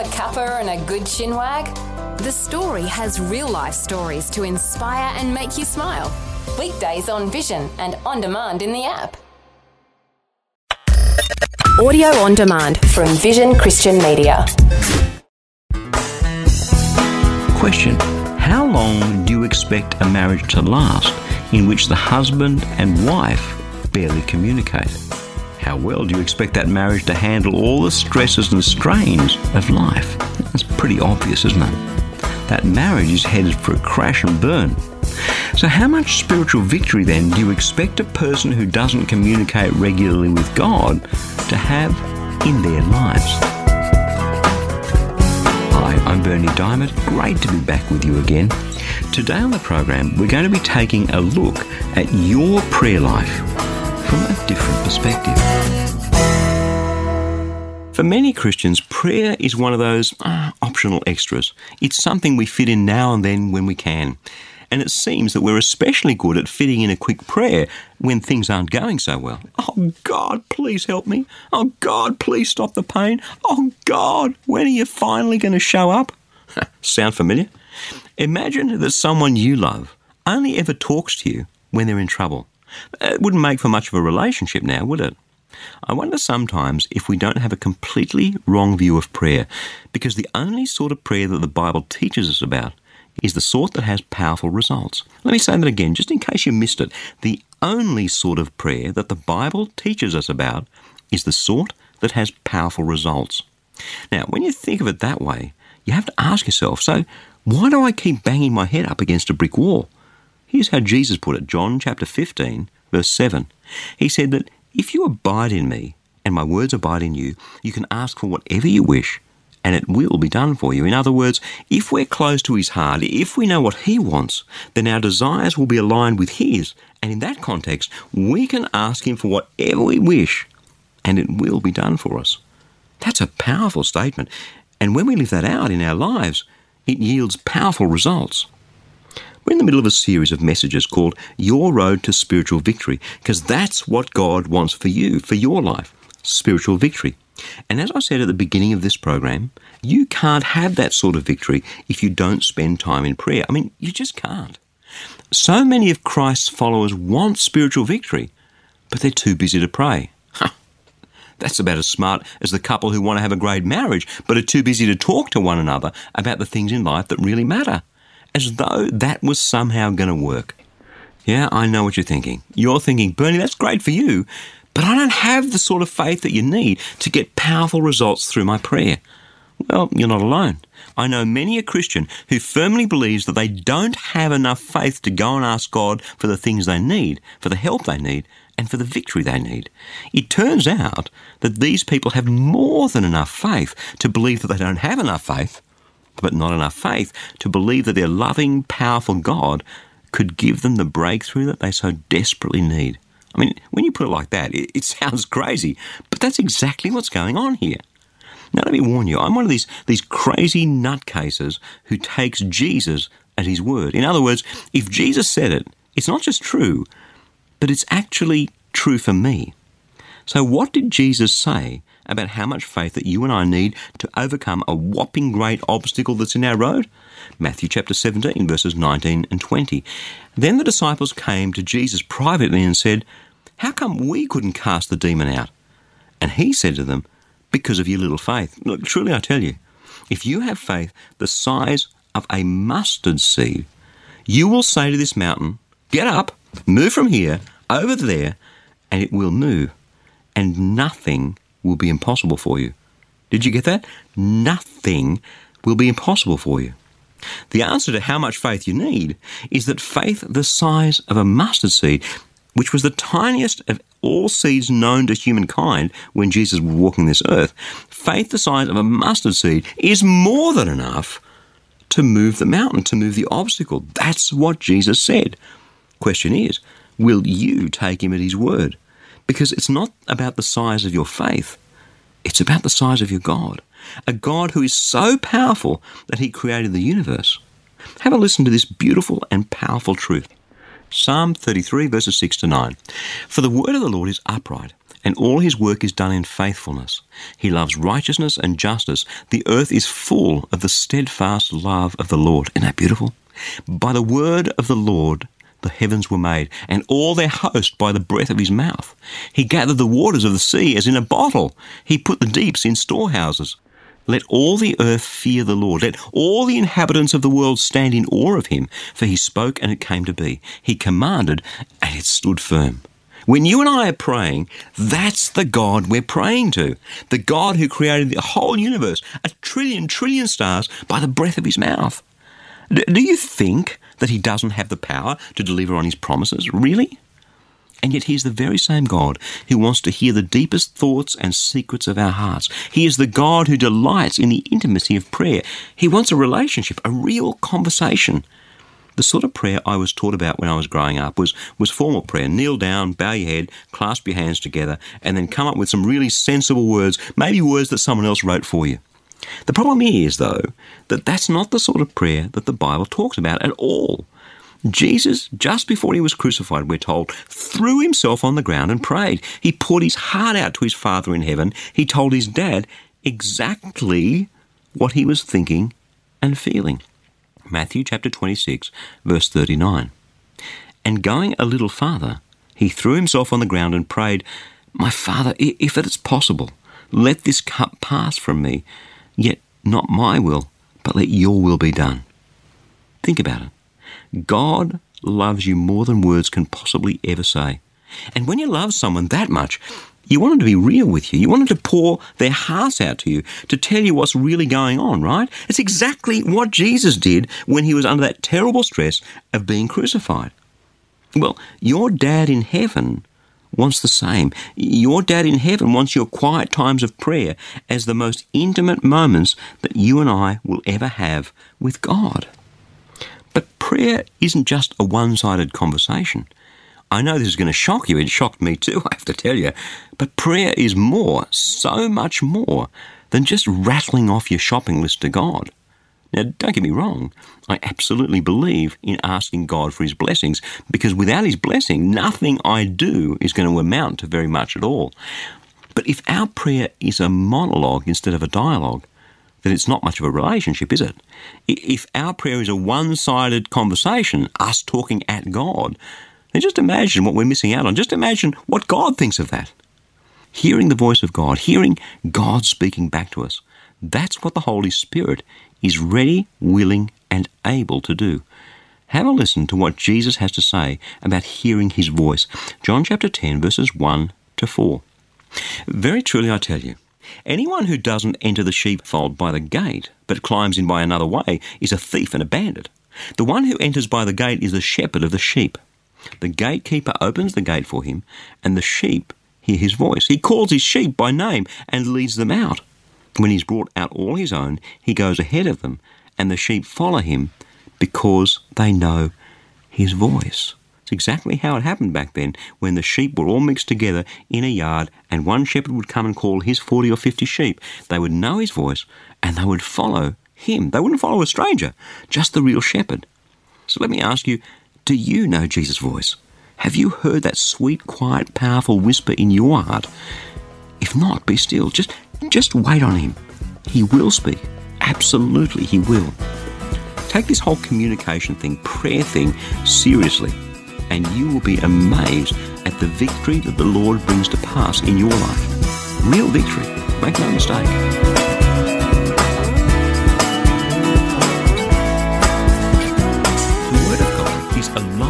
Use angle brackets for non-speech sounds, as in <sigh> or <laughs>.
a cuppa and a good chinwag? The story has real life stories to inspire and make you smile. Weekdays on Vision and on demand in the app. Audio on demand from Vision Christian Media. Question How long do you expect a marriage to last in which the husband and wife barely communicate? How well do you expect that marriage to handle all the stresses and strains of life? That's pretty obvious, isn't it? That marriage is headed for a crash and burn. So, how much spiritual victory then do you expect a person who doesn't communicate regularly with God to have in their lives? Hi, I'm Berni Dymet. Great to be back with you again. Today on the program, we're going to be taking a look at your prayer life from a different perspective. For many Christians, prayer is one of those uh, optional extras. It's something we fit in now and then when we can. And it seems that we're especially good at fitting in a quick prayer when things aren't going so well. Oh God, please help me. Oh God, please stop the pain. Oh God, when are you finally going to show up? <laughs> Sound familiar? Imagine that someone you love only ever talks to you when they're in trouble. It wouldn't make for much of a relationship now, would it? I wonder sometimes if we don't have a completely wrong view of prayer, because the only sort of prayer that the Bible teaches us about is the sort that has powerful results. Let me say that again, just in case you missed it. The only sort of prayer that the Bible teaches us about is the sort that has powerful results. Now, when you think of it that way, you have to ask yourself so, why do I keep banging my head up against a brick wall? Here's how Jesus put it John chapter 15, verse 7. He said that if you abide in me and my words abide in you, you can ask for whatever you wish and it will be done for you. In other words, if we're close to His heart, if we know what He wants, then our desires will be aligned with His. And in that context, we can ask Him for whatever we wish, and it will be done for us. That's a powerful statement. And when we live that out in our lives, it yields powerful results. We're in the middle of a series of messages called Your Road to Spiritual Victory, because that's what God wants for you, for your life spiritual victory. And as I said at the beginning of this program, you can't have that sort of victory if you don't spend time in prayer. I mean, you just can't. So many of Christ's followers want spiritual victory, but they're too busy to pray. That's about as smart as the couple who want to have a great marriage, but are too busy to talk to one another about the things in life that really matter, as though that was somehow going to work. Yeah, I know what you're thinking. You're thinking, Berni, that's great for you, but I don't have the sort of faith that you need to get powerful results through my prayer. Well, you're not alone. I know many a Christian who firmly believes that they don't have enough faith to go and ask God for the things they need, for the help they need, and for the victory they need. It turns out that these people have more than enough faith to believe that they don't have enough faith, but not enough faith to believe that their loving, powerful God could give them the breakthrough that they so desperately need. I mean, when you put it like that, it, it sounds crazy, but that's exactly what's going on here. Now, let me warn you, I'm one of these, these crazy nutcases who takes Jesus at his word. In other words, if Jesus said it, it's not just true, but it's actually true for me. So, what did Jesus say about how much faith that you and I need to overcome a whopping great obstacle that's in our road? Matthew chapter 17, verses 19 and 20. Then the disciples came to Jesus privately and said, How come we couldn't cast the demon out? And he said to them, Because of your little faith. Look, truly I tell you, if you have faith the size of a mustard seed, you will say to this mountain, Get up, move from here over there, and it will move, and nothing will be impossible for you. Did you get that? Nothing will be impossible for you. The answer to how much faith you need is that faith the size of a mustard seed, which was the tiniest of all seeds known to humankind when Jesus was walking this earth, faith the size of a mustard seed is more than enough to move the mountain, to move the obstacle. That's what Jesus said. Question is, will you take him at his word? Because it's not about the size of your faith, it's about the size of your God a God who is so powerful that he created the universe. Have a listen to this beautiful and powerful truth. Psalm 33, verses 6 to 9. For the word of the Lord is upright, and all his work is done in faithfulness. He loves righteousness and justice. The earth is full of the steadfast love of the Lord. Isn't that beautiful? By the word of the Lord, the heavens were made, and all their host by the breath of his mouth. He gathered the waters of the sea as in a bottle. He put the deeps in storehouses. Let all the earth fear the Lord. Let all the inhabitants of the world stand in awe of him. For he spoke and it came to be. He commanded and it stood firm. When you and I are praying, that's the God we're praying to. The God who created the whole universe, a trillion, trillion stars, by the breath of his mouth. do you think that he doesn't have the power to deliver on his promises? Really? And yet, He's the very same God who wants to hear the deepest thoughts and secrets of our hearts. He is the God who delights in the intimacy of prayer. He wants a relationship, a real conversation. The sort of prayer I was taught about when I was growing up was, was formal prayer. Kneel down, bow your head, clasp your hands together, and then come up with some really sensible words, maybe words that someone else wrote for you. The problem is, though, that that's not the sort of prayer that the Bible talks about at all. Jesus, just before he was crucified, we're told, threw himself on the ground and prayed. He poured his heart out to his Father in heaven. He told his dad exactly what he was thinking and feeling. Matthew chapter 26, verse 39. And going a little farther, he threw himself on the ground and prayed, My Father, if it is possible, let this cup pass from me, yet not my will, but let your will be done. Think about it. God loves you more than words can possibly ever say. And when you love someone that much, you want them to be real with you. You want them to pour their hearts out to you, to tell you what's really going on, right? It's exactly what Jesus did when he was under that terrible stress of being crucified. Well, your dad in heaven wants the same. Your dad in heaven wants your quiet times of prayer as the most intimate moments that you and I will ever have with God. But prayer isn't just a one sided conversation. I know this is going to shock you. It shocked me too, <laughs> I have to tell you. But prayer is more, so much more, than just rattling off your shopping list to God. Now, don't get me wrong, I absolutely believe in asking God for His blessings because without His blessing, nothing I do is going to amount to very much at all. But if our prayer is a monologue instead of a dialogue, then it's not much of a relationship, is it? If our prayer is a one sided conversation, us talking at God, then just imagine what we're missing out on. Just imagine what God thinks of that. Hearing the voice of God, hearing God speaking back to us, that's what the Holy Spirit is ready, willing, and able to do. Have a listen to what Jesus has to say about hearing his voice. John chapter 10, verses 1 to 4. Very truly I tell you, Anyone who doesn't enter the sheepfold by the gate, but climbs in by another way, is a thief and a bandit. The one who enters by the gate is the shepherd of the sheep. The gatekeeper opens the gate for him, and the sheep hear his voice. He calls his sheep by name and leads them out. When he's brought out all his own, he goes ahead of them, and the sheep follow him because they know his voice. It's exactly how it happened back then when the sheep were all mixed together in a yard and one shepherd would come and call his 40 or 50 sheep. They would know his voice and they would follow him. They wouldn't follow a stranger, just the real shepherd. So let me ask you do you know Jesus' voice? Have you heard that sweet, quiet, powerful whisper in your heart? If not, be still. Just, just wait on him. He will speak. Absolutely, he will. Take this whole communication thing, prayer thing, seriously and you will be amazed at the victory that the Lord brings to pass in your life. Real victory, make no mistake. The